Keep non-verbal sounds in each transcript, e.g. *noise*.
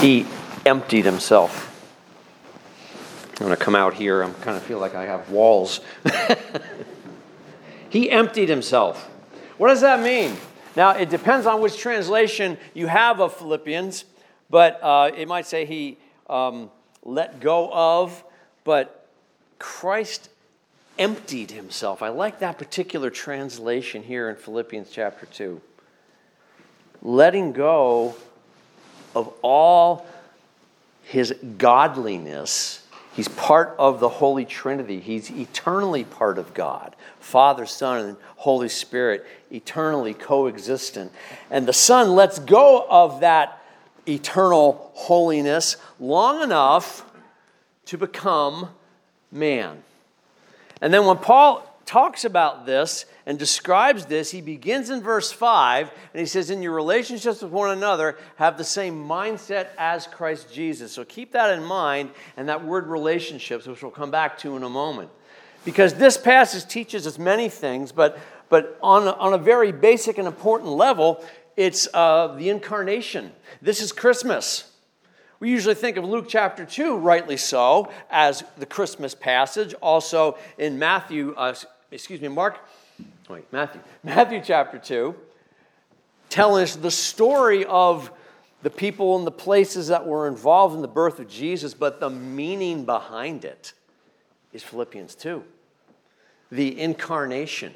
He emptied himself. I'm going to come out here. I kind of feel like I have walls. *laughs* he emptied himself. What does that mean? Now, it depends on which translation you have of Philippians, but uh, it might say he um, let go of, but Christ emptied himself. I like that particular translation here in Philippians chapter 2. Letting go of all his godliness. He's part of the Holy Trinity. He's eternally part of God Father, Son, and Holy Spirit, eternally coexistent. And the Son lets go of that eternal holiness long enough to become man. And then when Paul talks about this and describes this, he begins in verse 5 and he says, In your relationships with one another, have the same mindset as Christ Jesus. So keep that in mind and that word relationships, which we'll come back to in a moment. Because this passage teaches us many things, but, but on, a, on a very basic and important level, it's uh, the incarnation. This is Christmas. We usually think of Luke chapter 2, rightly so, as the Christmas passage. Also in Matthew, uh, excuse me, Mark, wait, Matthew, Matthew chapter 2, telling us the story of the people and the places that were involved in the birth of Jesus, but the meaning behind it is Philippians 2. The incarnation,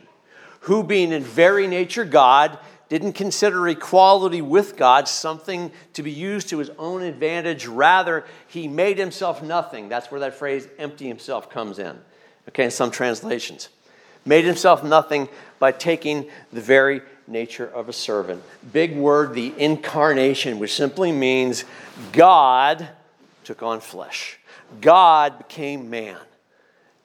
who being in very nature God, didn't consider equality with God something to be used to his own advantage. Rather, he made himself nothing. That's where that phrase empty himself comes in. Okay, in some translations. Made himself nothing by taking the very nature of a servant. Big word, the incarnation, which simply means God took on flesh. God became man.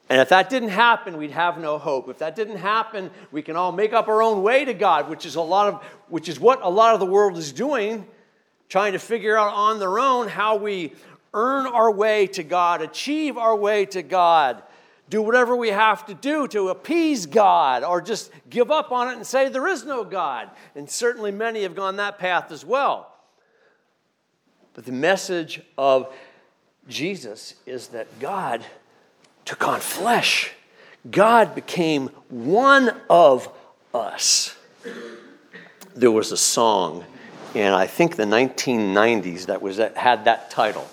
And if that didn't happen, we'd have no hope. If that didn't happen, we can all make up our own way to God, which is a lot of which is what a lot of the world is doing, trying to figure out on their own how we earn our way to God, achieve our way to God, do whatever we have to do to appease God, or just give up on it and say there is no God. And certainly many have gone that path as well. But the message of Jesus is that God took on flesh. God became one of us. There was a song in I think the 1990s that was that had that title,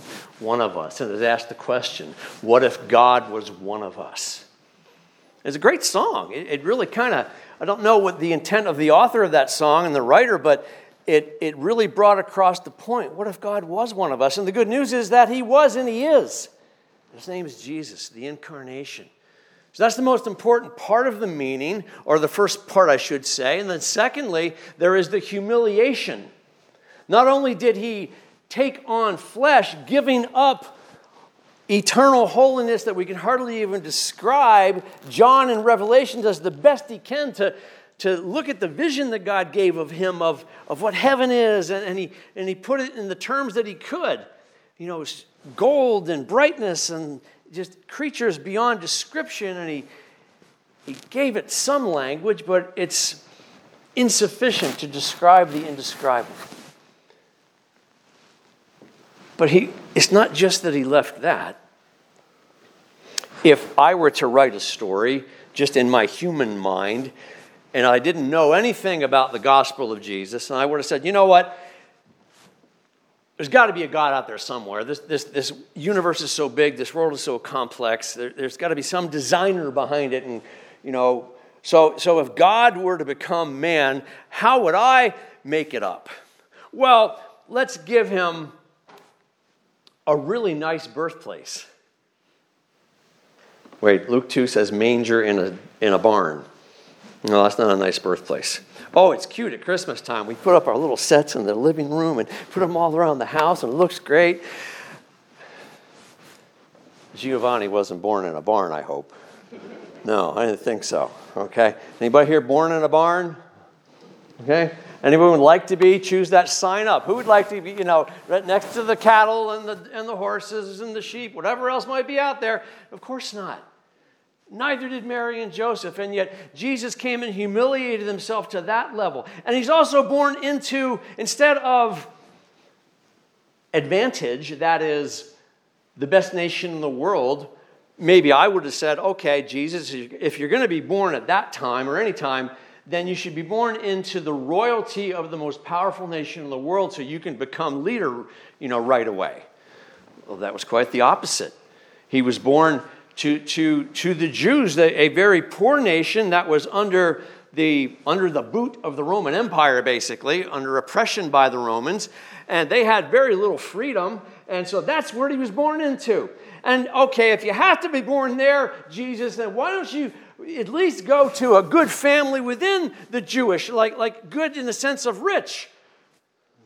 "One of Us," and it asked the question, "What if God was one of us?" It's a great song. It, it really kind of I don't know what the intent of the author of that song and the writer, but it, it really brought across the point. What if God was one of us? And the good news is that He was and He is. His name is Jesus, the incarnation. So that's the most important part of the meaning, or the first part, I should say. And then, secondly, there is the humiliation. Not only did he take on flesh, giving up eternal holiness that we can hardly even describe, John in Revelation does the best he can to, to look at the vision that God gave of him of, of what heaven is, and, and, he, and he put it in the terms that he could. You know, gold and brightness and just creatures beyond description. And he, he gave it some language, but it's insufficient to describe the indescribable. But he, it's not just that he left that. If I were to write a story just in my human mind, and I didn't know anything about the gospel of Jesus, and I would have said, you know what? there's got to be a God out there somewhere. This, this, this universe is so big, this world is so complex. There, has got to be some designer behind it. And, you know, so, so if God were to become man, how would I make it up? Well, let's give him a really nice birthplace. Wait, Luke 2 says manger in a, in a barn. No, that's not a nice birthplace. Oh, it's cute at Christmas time. We put up our little sets in the living room and put them all around the house, and it looks great. Giovanni wasn't born in a barn, I hope. No, I didn't think so. Okay. Anybody here born in a barn? Okay. Anyone would like to be? Choose that sign up. Who would like to be, you know, right next to the cattle and the, and the horses and the sheep, whatever else might be out there? Of course not. Neither did Mary and Joseph, and yet Jesus came and humiliated himself to that level. And he's also born into, instead of advantage, that is the best nation in the world, maybe I would have said, okay, Jesus, if you're going to be born at that time or any time, then you should be born into the royalty of the most powerful nation in the world so you can become leader, you know, right away. Well, that was quite the opposite. He was born to, to, to the Jews, a very poor nation that was under the, under the boot of the Roman Empire, basically, under oppression by the Romans. And they had very little freedom. And so that's where he was born into. And okay, if you have to be born there, Jesus, then why don't you at least go to a good family within the Jewish, like, like good in the sense of rich?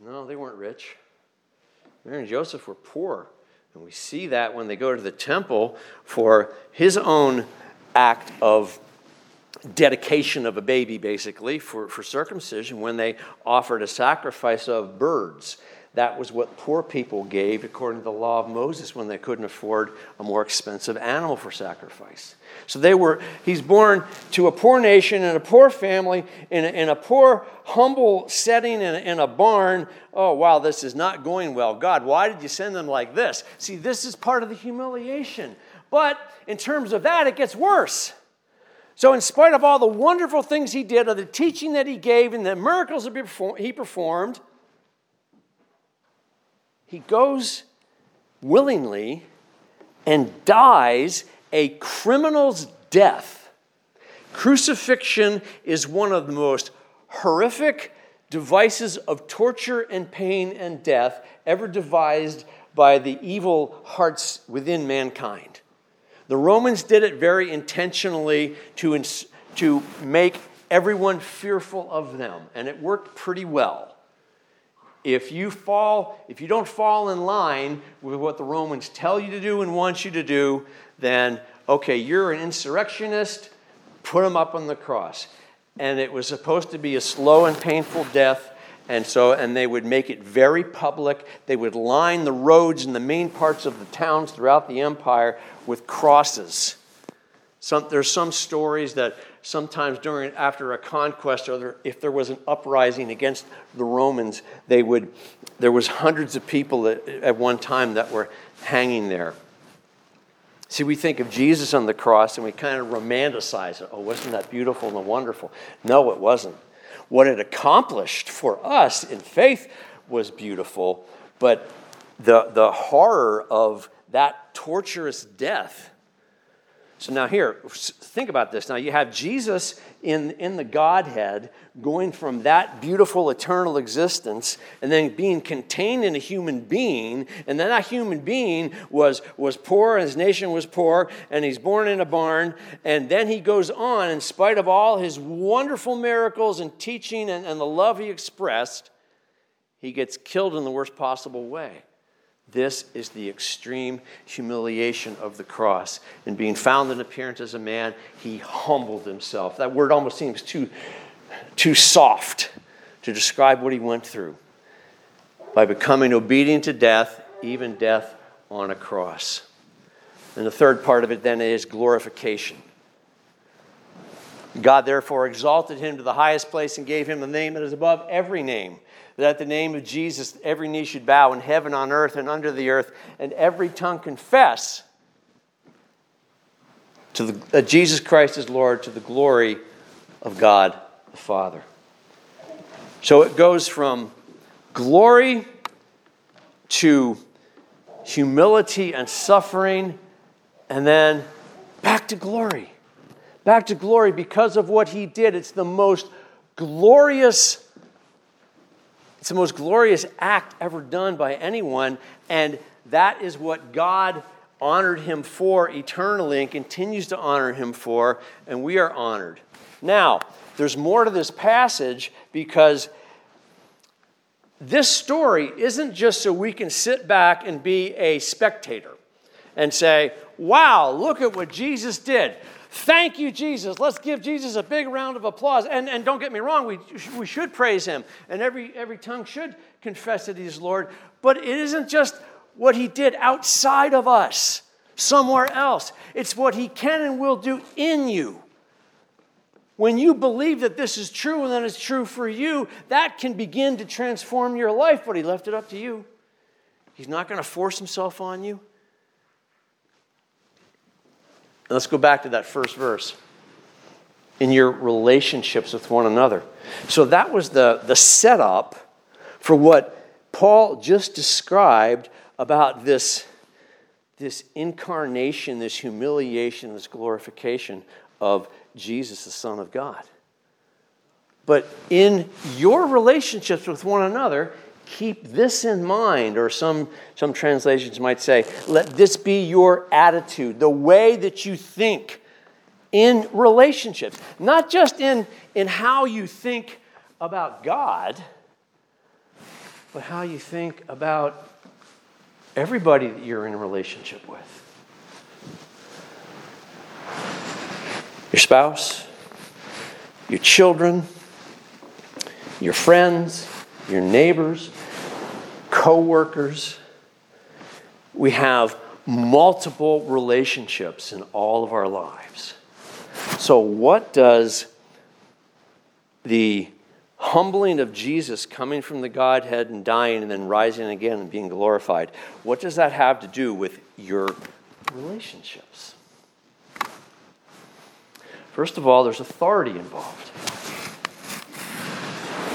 No, they weren't rich. Mary and Joseph were poor. And we see that when they go to the temple for his own act of dedication of a baby, basically, for, for circumcision, when they offered a sacrifice of birds. That was what poor people gave according to the law of Moses when they couldn't afford a more expensive animal for sacrifice. So they were, he's born to a poor nation in a poor family, in a, in a poor, humble setting in a, in a barn. Oh, wow, this is not going well. God, why did you send them like this? See, this is part of the humiliation. But in terms of that, it gets worse. So, in spite of all the wonderful things he did, of the teaching that he gave, and the miracles that he performed, he goes willingly and dies a criminal's death. Crucifixion is one of the most horrific devices of torture and pain and death ever devised by the evil hearts within mankind. The Romans did it very intentionally to, to make everyone fearful of them, and it worked pretty well. If you fall, if you don't fall in line with what the Romans tell you to do and want you to do, then okay, you're an insurrectionist, put them up on the cross. And it was supposed to be a slow and painful death and so, and they would make it very public. They would line the roads in the main parts of the towns throughout the empire with crosses. Some, there's some stories that sometimes during after a conquest or if there was an uprising against the Romans, they would there was hundreds of people at, at one time that were hanging there. See, we think of Jesus on the cross and we kind of romanticize it. Oh, wasn't that beautiful and wonderful? No, it wasn't. What it accomplished for us in faith was beautiful, but the, the horror of that torturous death. So now, here, think about this. Now, you have Jesus in, in the Godhead going from that beautiful eternal existence and then being contained in a human being. And then that human being was, was poor, and his nation was poor, and he's born in a barn. And then he goes on, in spite of all his wonderful miracles and teaching and, and the love he expressed, he gets killed in the worst possible way. This is the extreme humiliation of the cross. In being found in appearance as a man, he humbled himself. That word almost seems too, too soft to describe what he went through by becoming obedient to death, even death on a cross. And the third part of it then is glorification. God therefore exalted him to the highest place and gave him the name that is above every name that at the name of Jesus every knee should bow in heaven, on earth, and under the earth, and every tongue confess to the, that Jesus Christ is Lord to the glory of God the Father. So it goes from glory to humility and suffering, and then back to glory. Back to glory because of what he did. It's the most glorious it's the most glorious act ever done by anyone, and that is what God honored him for eternally and continues to honor him for, and we are honored. Now, there's more to this passage because this story isn't just so we can sit back and be a spectator and say, wow, look at what Jesus did. Thank you, Jesus. Let's give Jesus a big round of applause. And, and don't get me wrong, we, we should praise him. And every, every tongue should confess that he's Lord. But it isn't just what he did outside of us, somewhere else. It's what he can and will do in you. When you believe that this is true and that it's true for you, that can begin to transform your life, but he left it up to you. He's not going to force himself on you. Let's go back to that first verse. In your relationships with one another. So that was the, the setup for what Paul just described about this, this incarnation, this humiliation, this glorification of Jesus, the Son of God. But in your relationships with one another, keep this in mind, or some, some translations might say, let this be your attitude, the way that you think in relationships, not just in, in how you think about God, but how you think about everybody that you're in a relationship with. Your spouse, your children, your friends, your neighbors, co-workers. We have multiple relationships in all of our lives. So what does the humbling of Jesus coming from the Godhead and dying and then rising again and being glorified, what does that have to do with your relationships? First of all, there's authority involved.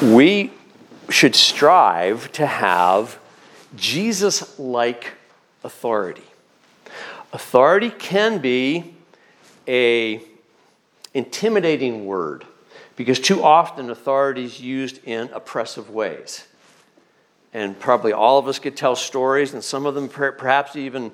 We should strive to have Jesus like authority. Authority can be a intimidating word because too often authority is used in oppressive ways. And probably all of us could tell stories, and some of them perhaps even,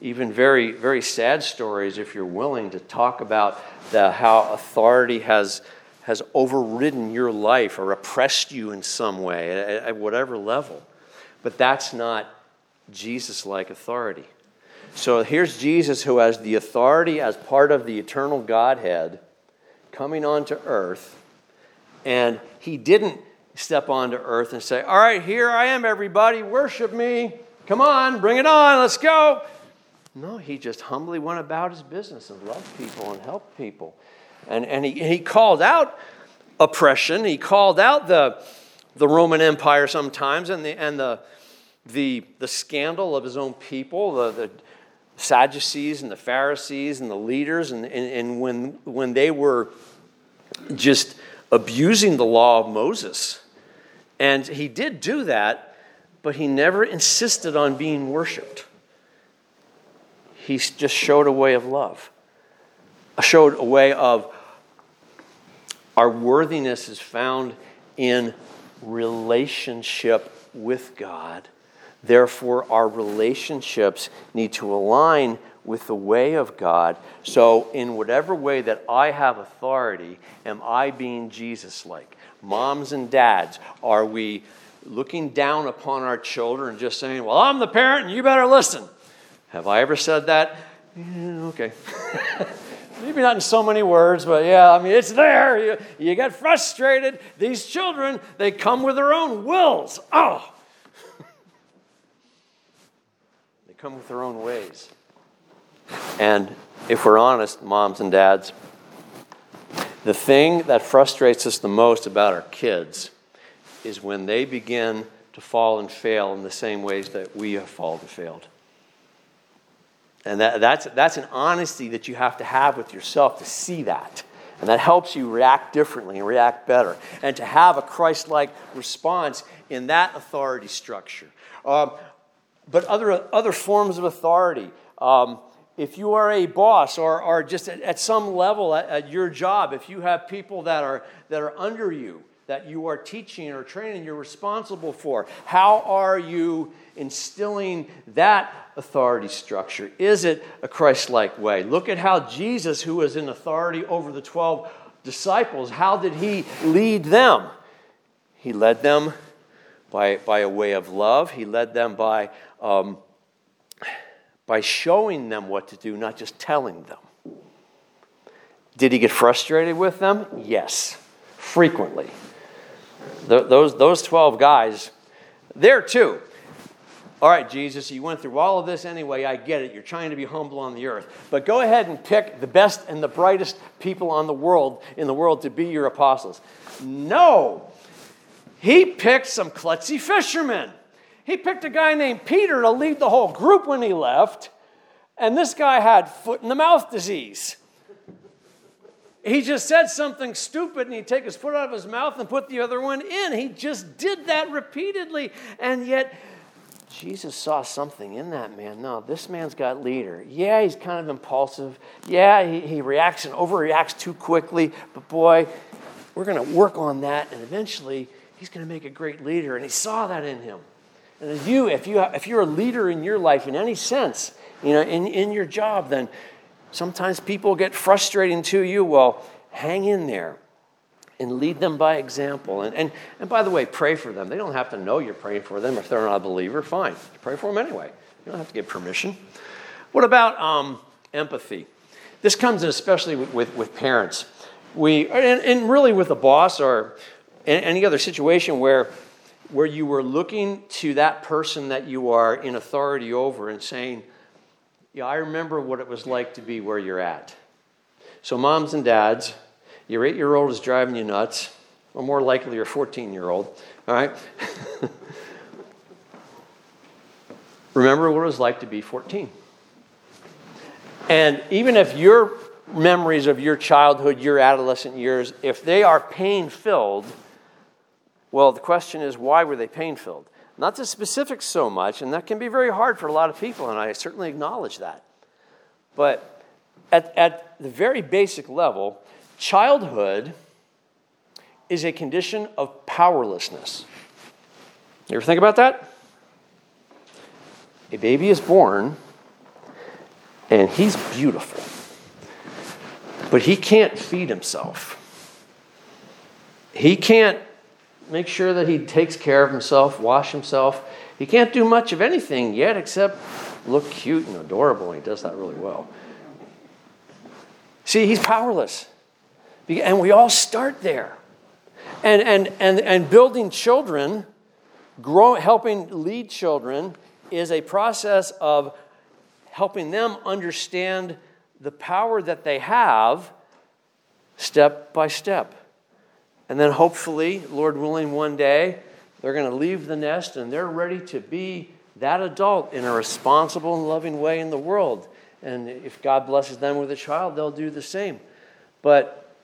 even very, very sad stories if you're willing to talk about the, how authority has has overridden your life or oppressed you in some way at, at whatever level. But that's not Jesus like authority. So here's Jesus who has the authority as part of the eternal Godhead coming onto earth. And he didn't step onto earth and say, All right, here I am, everybody, worship me. Come on, bring it on, let's go. No, he just humbly went about his business and loved people and helped people. And, and he, he called out oppression. He called out the, the Roman Empire sometimes and the, and the, the, the scandal of his own people, the, the Sadducees and the Pharisees and the leaders. And, and, and when, when they were just abusing the law of Moses. And he did do that, but he never insisted on being worshiped. He just showed a way of love, showed a way of our worthiness is found in relationship with God. Therefore, our relationships need to align with the way of God. So, in whatever way that I have authority, am I being Jesus like? Moms and dads, are we looking down upon our children and just saying, Well, I'm the parent and you better listen? Have I ever said that? Yeah, okay. *laughs* maybe not in so many words, but yeah, I mean, it's there. You, you get frustrated. These children, they come with their own wills. Oh! *laughs* they come with their own ways. And if we're honest, moms and dads, the thing that frustrates us the most about our kids is when they begin to fall and fail in the same ways that we have fallen and failed. And that, that's, that's an honesty that you have to have with yourself to see that. And that helps you react differently and react better. And to have a Christ like response in that authority structure. Um, but other, other forms of authority. Um, if you are a boss or, or just at, at some level at, at, your job, if you have people that are, that are under you, that you are teaching or training, you're responsible for, how are you instilling that authority structure? Is it a Christ like way? Look at how Jesus, who was in authority over the 12 disciples, how did he lead them? He led them by, by a way of love, he led them by, um, by showing them what to do, not just telling them. Did he get frustrated with them? Yes, frequently. Those, those 12 guys, there too. All right, Jesus, you went through all of this anyway. I get it. You're trying to be humble on the earth. But go ahead and pick the best and the brightest people on the world in the world to be your apostles. No. He picked some klutzy fishermen. He picked a guy named Peter to lead the whole group when he left, and this guy had foot in the mouth disease. He just said something stupid and he'd take his foot out of his mouth and put the other one in. He just did that repeatedly. And yet, Jesus saw something in that man. No, this man's got leader. Yeah, he's kind of impulsive. Yeah, he, he reacts and overreacts too quickly. But boy, we're going to work on that. And eventually, he's going to make a great leader. And he saw that in him. And if you, if you, if you're a leader in your life in any sense, you know, in, in your job, then sometimes people get frustrating to you. Well, hang in there and lead them by example. And, and, and by the way, pray for them. They don't have to know you're praying for them. If they're not a believer, fine. Pray for them anyway. You don't have to get permission. What about um, empathy? This comes in especially with, with, with parents. We, and, and really with a boss or any other situation where, where you were looking to that person that you are in authority over and saying, Yeah, I remember what it was like to be where you're at. So, moms and dads, your eight year old is driving you nuts, or more likely your 14 year old, all right? *laughs* Remember what it was like to be 14. And even if your memories of your childhood, your adolescent years, if they are pain filled, well, the question is, why were they pain filled? Not the specifics so much, and that can be very hard for a lot of people, and I certainly acknowledge that. But at, at the very basic level, Childhood is a condition of powerlessness. You ever think about that? A baby is born and he's beautiful, but he can't feed himself. He can't make sure that he takes care of himself, wash himself. He can't do much of anything yet except look cute and adorable, and he does that really well. See, he's powerless. And we all start there. And, and, and, and building children, grow, helping lead children, is a process of helping them understand the power that they have step by step. And then hopefully, Lord willing, one day they're going to leave the nest and they're ready to be that adult in a responsible and loving way in the world. And if God blesses them with a child, they'll do the same. But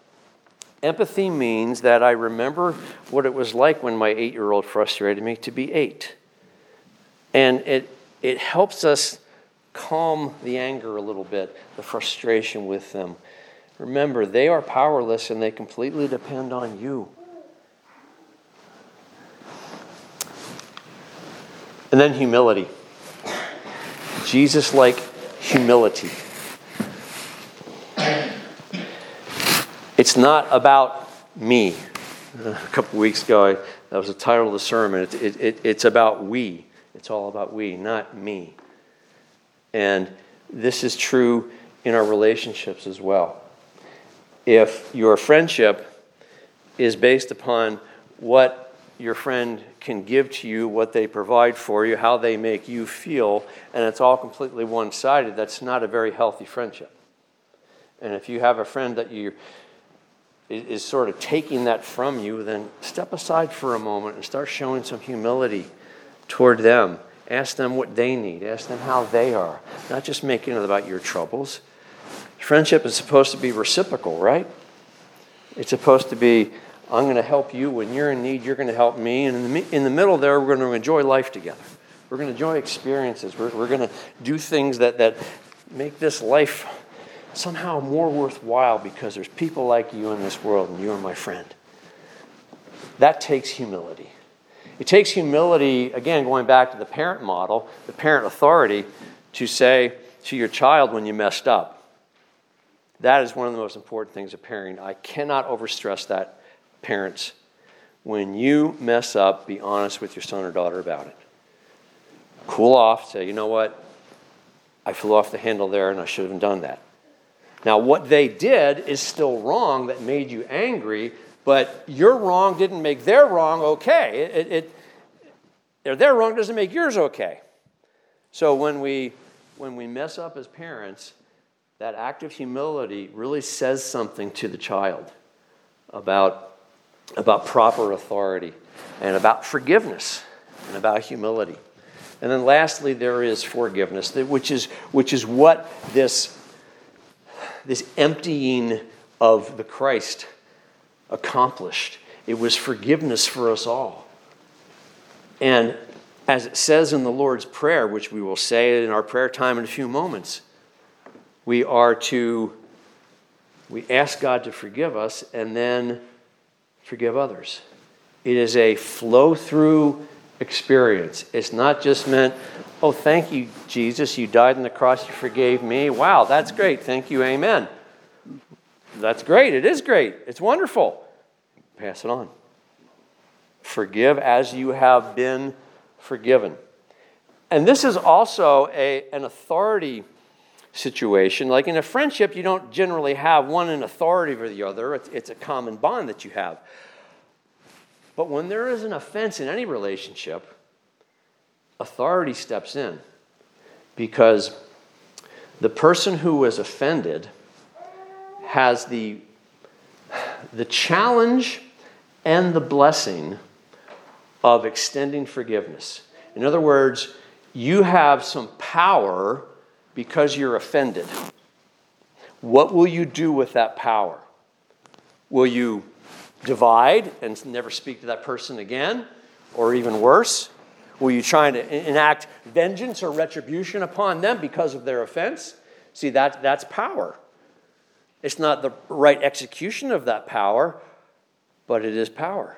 Empathy means that I remember what it was like when my eight year old frustrated me to be eight. And it, it helps us calm the anger a little bit, the frustration with them. Remember, they are powerless and they completely depend on you. And then humility. Jesus like humility. It's not about me. A couple weeks ago, I, that was the title of the sermon. It, it, it, it's about we. It's all about we, not me. And this is true in our relationships as well. If your friendship is based upon what your friend can give to you, what they provide for you, how they make you feel, and it's all completely one sided, that's not a very healthy friendship. And if you have a friend that you is sort of taking that from you, then step aside for a moment and start showing some humility toward them. Ask them what they need, ask them how they are, not just making it about your troubles. Friendship is supposed to be reciprocal, right? It's supposed to be I'm going to help you when you're in need, you're going to help me. And in the, in the middle there, we're going to enjoy life together. We're going to enjoy experiences. We're, we're going to do things that, that make this life somehow more worthwhile because there's people like you in this world and you're my friend. That takes humility. It takes humility, again, going back to the parent model, the parent authority, to say to your child when you messed up. That is one of the most important things of parenting. I cannot overstress that, parents. When you mess up, be honest with your son or daughter about it. Cool off, say, you know what? I flew off the handle there and I should have done that. Now, what they did is still wrong that made you angry, but your wrong didn't make their wrong okay. It, it, it, their wrong doesn't make yours okay. So when we, when we mess up as parents, that act of humility really says something to the child about, about proper authority and about forgiveness and about humility. And then lastly, there is forgiveness, which is, which is what this, this emptying of the Christ accomplished. It was forgiveness for us all. And as it says in the Lord's Prayer, which we will say in our prayer time in a few moments, we are to we ask God to forgive us and then forgive others. It is a flow through experience. It's not just meant, oh, thank you, Jesus, you died on the cross, you forgave me. Wow, that's great. Thank you, amen. That's great. It is great. It's wonderful. Pass it on. Forgive as you have been forgiven. And this is also a, an authority situation. Like in a friendship, you don't generally have one in authority over the other, it's, it's a common bond that you have. But when there is an offense in any relationship, authority steps in because the person who was offended has the, the challenge and the blessing of extending forgiveness. In other words, you have some power because you're offended. What will you do with that power? Will you divide and never speak to that person again? Or even worse, will you try to enact vengeance or retribution upon them because of their offense? See, that, that's power. It's not the right execution of that power, but it is power.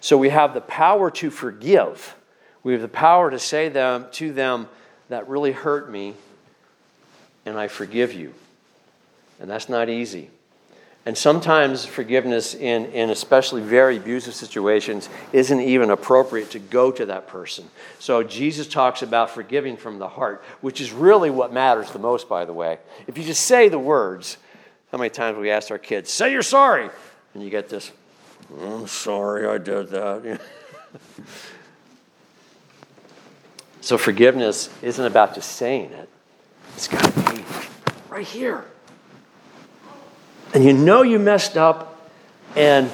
So we have the power to forgive. We have the power to say them, to them, that really hurt me, and I forgive you. And that's not easy. And sometimes forgiveness, in, in especially very abusive situations, isn't even appropriate to go to that person. So Jesus talks about forgiving from the heart, which is really what matters the most, by the way. If you just say the words, how many times we ask our kids, say you're sorry? And you get this, I'm sorry I did that. *laughs* So forgiveness isn't about just saying it, it's got to be right here. And you know you messed up, and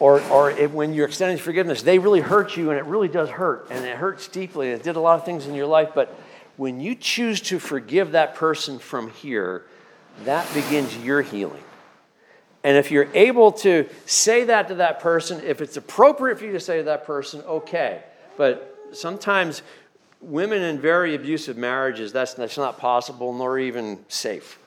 or, or it, when you're extending forgiveness, they really hurt you, and it really does hurt, and it hurts deeply, and it did a lot of things in your life. But when you choose to forgive that person from here, that begins your healing. And if you're able to say that to that person, if it's appropriate for you to say to that person, okay. But sometimes women in very abusive marriages, that's, that's not possible nor even safe.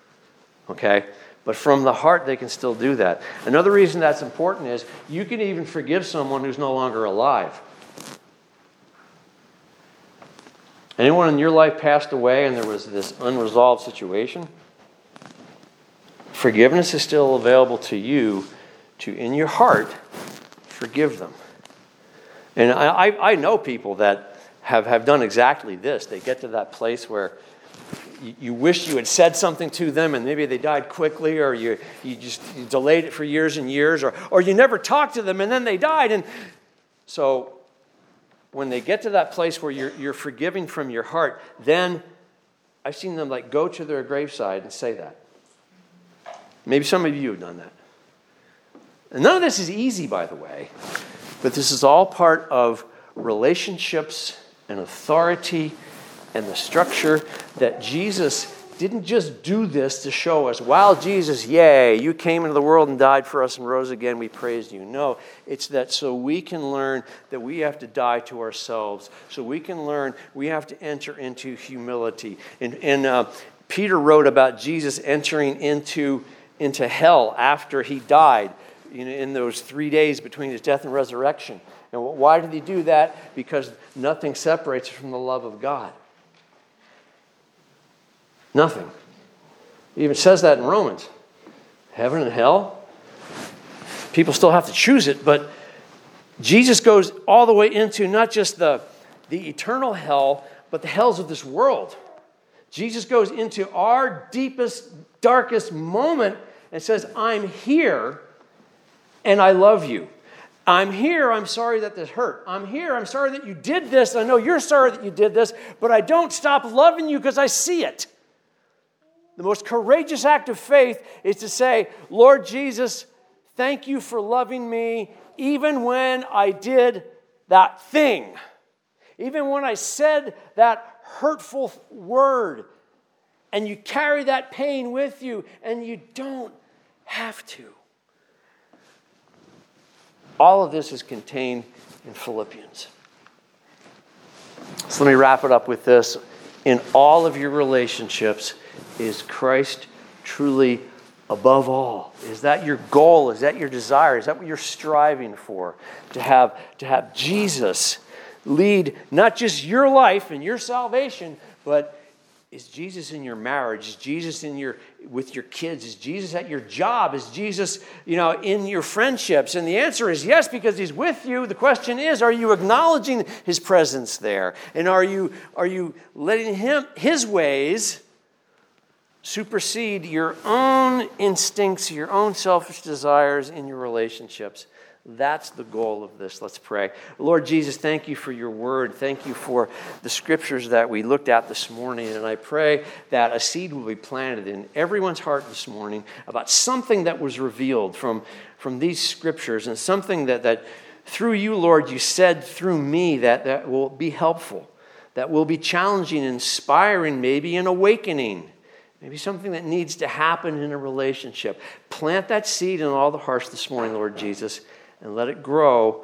Okay? But from the heart, they can still do that. Another reason that's important is you can even forgive someone who's no longer alive. Anyone in your life passed away and there was this unresolved situation? Forgiveness is still available to you to, in your heart, forgive them. And I, I know people that have, have done exactly this. They get to that place where you, you wish you had said something to them and maybe they died quickly or you, you just you delayed it for years and years or, or you never talked to them and then they died. And so when they get to that place where you're, you're forgiving from your heart, then I've seen them like go to their graveside and say that. Maybe some of you have done that. And none of this is easy, by the way, but this is all part of relationships and authority and the structure that Jesus didn't just do this to show us, wow, Jesus, yay, you came into the world and died for us and rose again, we praise you. No, it's that so we can learn that we have to die to ourselves, so we can learn we have to enter into humility. And, and uh, Peter wrote about Jesus entering into, into hell after he died you know, in those three days between his death and resurrection. And why did he do that? Because nothing separates us from the love of God. Nothing. He even says that in Romans. Heaven and hell. People still have to choose it, but Jesus goes all the way into not just the, the eternal hell, but the hells of this world. Jesus goes into our deepest, darkest moment and says, I'm here and I love you. I'm here, I'm sorry that this hurt. I'm here, I'm sorry that you did this. I know you're sorry that you did this, but I don't stop loving you because I see it. The most courageous act of faith is to say, Lord Jesus, thank you for loving me even when I did that thing. even when I said that hurtful word, and you carry that pain with you, and you don't have to. All of this is contained in Philippians. So let me wrap it up with this. In all of your relationships, is Christ truly above all? Is that your goal? Is that your desire? Is that what you're striving for? To have, to have Jesus lead not just your life and your salvation, but is Jesus in your marriage? Is Jesus in your with your kids? Is Jesus at your job? Is Jesus, you know, in your friendships? And the answer is yes, because he's with you. The question is, are you acknowledging his presence there? And are you are you letting him his ways supersede your own instincts, your own selfish desires in your relationships? That's the goal of this. Let's pray. Lord Jesus, thank you for your word. Thank you for the scriptures that we looked at this morning. And I pray that a seed will be planted in everyone's heart this morning about something that was revealed from, from these scriptures and something that, that through you, Lord, you said through me that, that will be helpful, that will be challenging, inspiring, maybe an awakening. Maybe something that needs to happen in a relationship. Plant that seed in all the hearts this morning, Lord Jesus and let it grow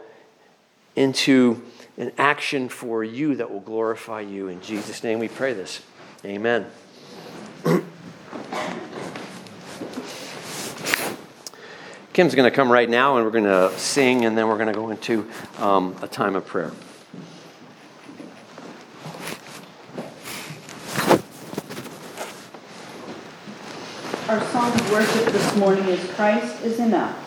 into an action for you that will glorify you. In Jesus' name we pray this. Amen. *clears throat* Kim's going to come right now and we're going to sing and then we're going to go into um, a time of prayer. Our song of worship this morning is Christ is Enough.